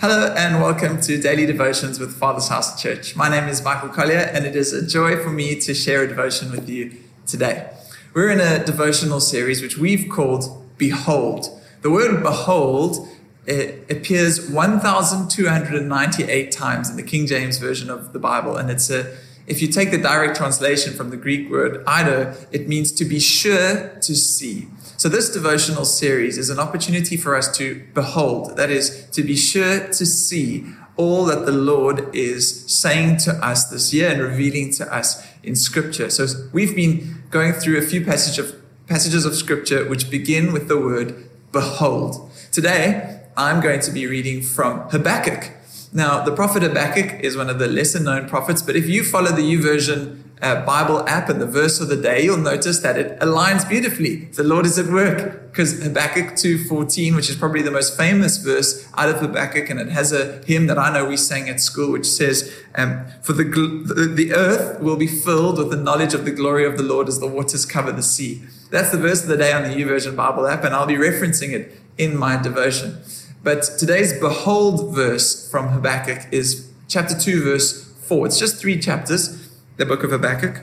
Hello and welcome to Daily Devotions with Father's House Church. My name is Michael Collier and it is a joy for me to share a devotion with you today. We're in a devotional series which we've called Behold. The word behold it appears 1,298 times in the King James Version of the Bible and it's a if you take the direct translation from the Greek word eido, it means to be sure to see. So, this devotional series is an opportunity for us to behold, that is, to be sure to see all that the Lord is saying to us this year and revealing to us in Scripture. So, we've been going through a few passage of, passages of Scripture which begin with the word behold. Today, I'm going to be reading from Habakkuk. Now, the prophet Habakkuk is one of the lesser known prophets, but if you follow the YouVersion uh, Bible app and the verse of the day, you'll notice that it aligns beautifully. The Lord is at work because Habakkuk 2.14, which is probably the most famous verse out of Habakkuk, and it has a hymn that I know we sang at school, which says, um, For the, gl- the earth will be filled with the knowledge of the glory of the Lord as the waters cover the sea. That's the verse of the day on the YouVersion Bible app, and I'll be referencing it in my devotion. But today's behold verse from Habakkuk is chapter 2, verse 4. It's just three chapters, the book of Habakkuk.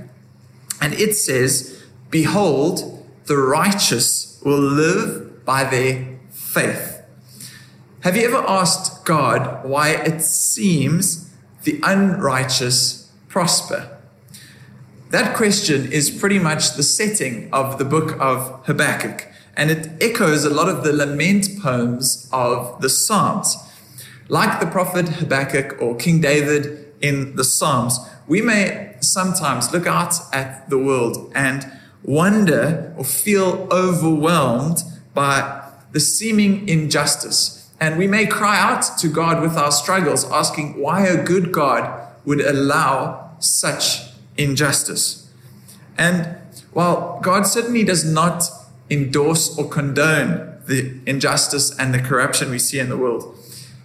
And it says, Behold, the righteous will live by their faith. Have you ever asked God why it seems the unrighteous prosper? That question is pretty much the setting of the book of Habakkuk and it echoes a lot of the lament poems of the Psalms. Like the prophet Habakkuk or King David in the Psalms, we may sometimes look out at the world and wonder or feel overwhelmed by the seeming injustice. And we may cry out to God with our struggles, asking why a good God would allow such injustice. And while God certainly does not endorse or condone the injustice and the corruption we see in the world.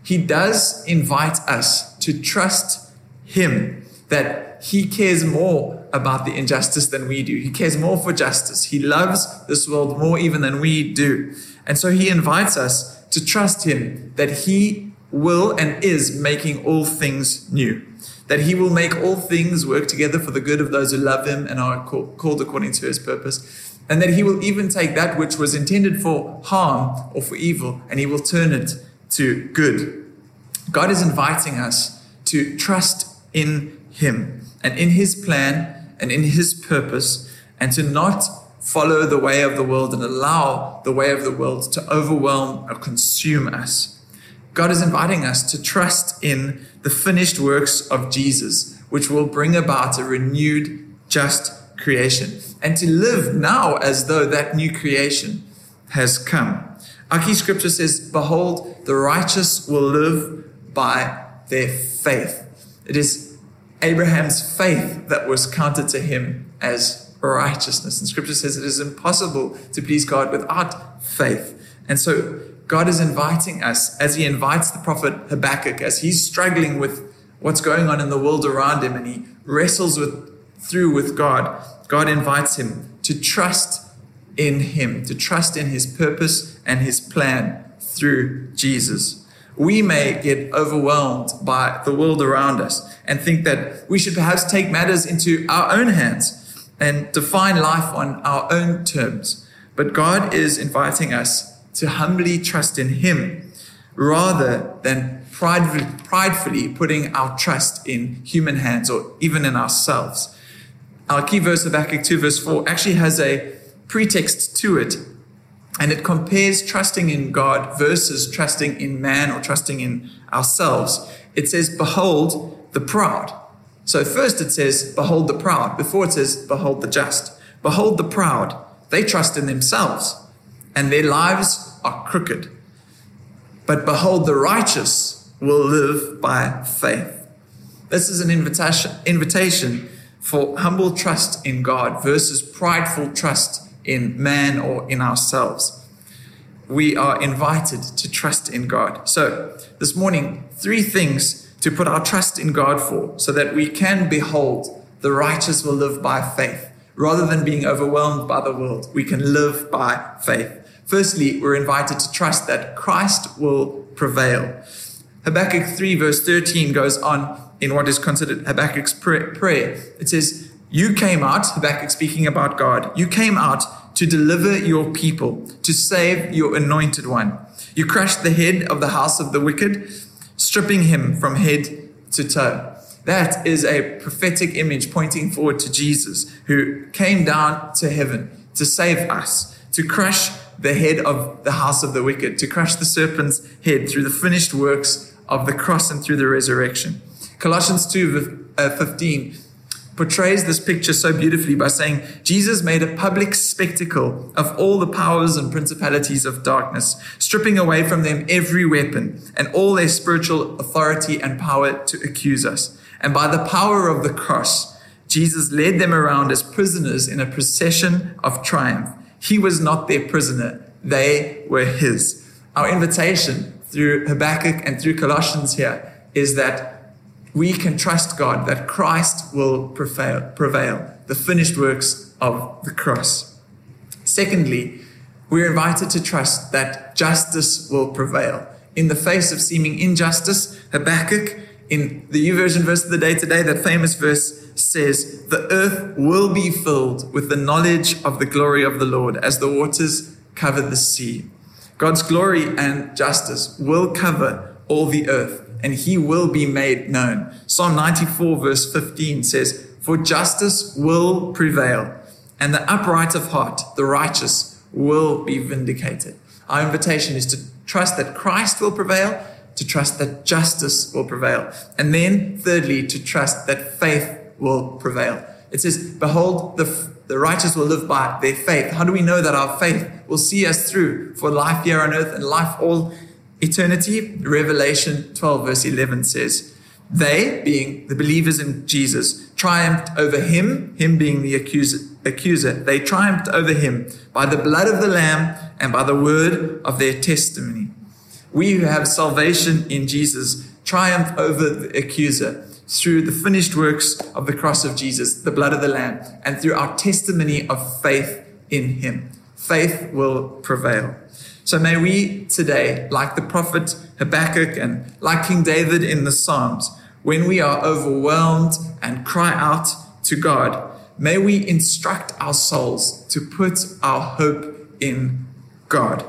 He does invite us to trust Him that He cares more about the injustice than we do. He cares more for justice. He loves this world more even than we do. And so He invites us to trust Him that He will and is making all things new. That he will make all things work together for the good of those who love him and are called according to his purpose and that he will even take that which was intended for harm or for evil and he will turn it to good. God is inviting us to trust in him and in his plan and in his purpose and to not follow the way of the world and allow the way of the world to overwhelm or consume us. God is inviting us to trust in the finished works of Jesus, which will bring about a renewed, just creation and to live now as though that new creation has come. Our key scripture says, Behold, the righteous will live by their faith. It is Abraham's faith that was counted to him as righteousness. And scripture says it is impossible to please God without faith. And so God is inviting us, as he invites the prophet Habakkuk, as he's struggling with what's going on in the world around him and he wrestles with through with God, God invites him to trust in him, to trust in his purpose and his plan through Jesus. We may get overwhelmed by the world around us and think that we should perhaps take matters into our own hands and define life on our own terms. But God is inviting us to humbly trust in him rather than pridefully putting our trust in human hands or even in ourselves our key verse of Habakkuk 2, verse 4, actually has a pretext to it. And it compares trusting in God versus trusting in man or trusting in ourselves. It says, Behold the proud. So first it says, Behold the proud. Before it says, Behold the just. Behold the proud. They trust in themselves, and their lives are crooked. But behold, the righteous will live by faith. This is an invitation, invitation for humble trust in God versus prideful trust in man or in ourselves. We are invited to trust in God. So, this morning, three things to put our trust in God for so that we can behold the righteous will live by faith. Rather than being overwhelmed by the world, we can live by faith. Firstly, we're invited to trust that Christ will prevail. Habakkuk 3, verse 13 goes on in what is considered Habakkuk's prayer. It says, You came out, Habakkuk speaking about God, you came out to deliver your people, to save your anointed one. You crushed the head of the house of the wicked, stripping him from head to toe. That is a prophetic image pointing forward to Jesus, who came down to heaven to save us, to crush the head of the house of the wicked, to crush the serpent's head through the finished works of the cross and through the resurrection. Colossians 2 uh, 15 portrays this picture so beautifully by saying Jesus made a public spectacle of all the powers and principalities of darkness, stripping away from them every weapon and all their spiritual authority and power to accuse us. And by the power of the cross, Jesus led them around as prisoners in a procession of triumph. He was not their prisoner, they were his. Our invitation through Habakkuk and through Colossians here is that we can trust God that Christ will prevail, prevail the finished works of the cross. Secondly, we're invited to trust that justice will prevail. In the face of seeming injustice, Habakkuk in the YouVersion verse of the day today, that famous verse says, The earth will be filled with the knowledge of the glory of the Lord as the waters cover the sea. God's glory and justice will cover all the earth and he will be made known. Psalm 94 verse 15 says, For justice will prevail and the upright of heart, the righteous, will be vindicated. Our invitation is to trust that Christ will prevail to trust that justice will prevail. And then, thirdly, to trust that faith will prevail. It says, Behold, the, the righteous will live by their faith. How do we know that our faith will see us through for life here on earth and life all eternity? Revelation 12, verse 11 says, They, being the believers in Jesus, triumphed over him, him being the accuser, accuser. They triumphed over him by the blood of the Lamb and by the word of their testimony. We who have salvation in Jesus triumph over the accuser through the finished works of the cross of Jesus, the blood of the Lamb, and through our testimony of faith in Him. Faith will prevail. So may we today, like the prophet Habakkuk and like King David in the Psalms, when we are overwhelmed and cry out to God, may we instruct our souls to put our hope in God.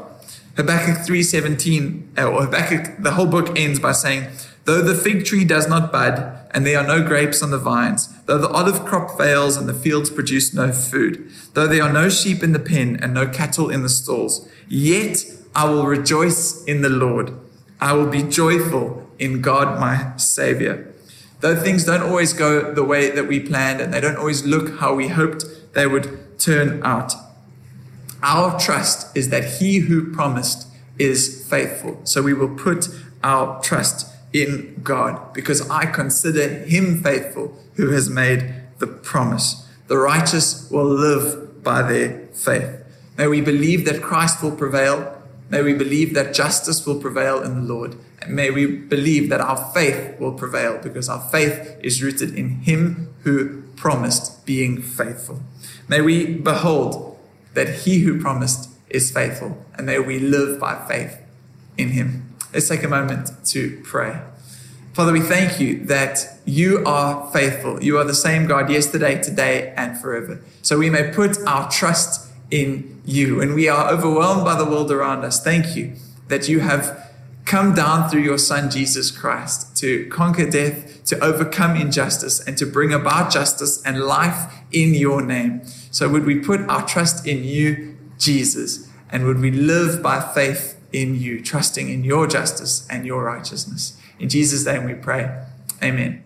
Habakkuk 3:17 uh, or Habakkuk the whole book ends by saying though the fig tree does not bud and there are no grapes on the vines though the olive crop fails and the fields produce no food though there are no sheep in the pen and no cattle in the stalls yet I will rejoice in the Lord I will be joyful in God my savior though things don't always go the way that we planned and they don't always look how we hoped they would turn out our trust is that he who promised is faithful. So we will put our trust in God because I consider him faithful who has made the promise. The righteous will live by their faith. May we believe that Christ will prevail. May we believe that justice will prevail in the Lord. And may we believe that our faith will prevail because our faith is rooted in him who promised being faithful. May we behold that he who promised is faithful, and may we live by faith in him. Let's take a moment to pray. Father, we thank you that you are faithful. You are the same God yesterday, today, and forever. So we may put our trust in you. And we are overwhelmed by the world around us. Thank you that you have come down through your Son, Jesus Christ, to conquer death, to overcome injustice, and to bring about justice and life in your name. So would we put our trust in you, Jesus? And would we live by faith in you, trusting in your justice and your righteousness? In Jesus' name we pray. Amen.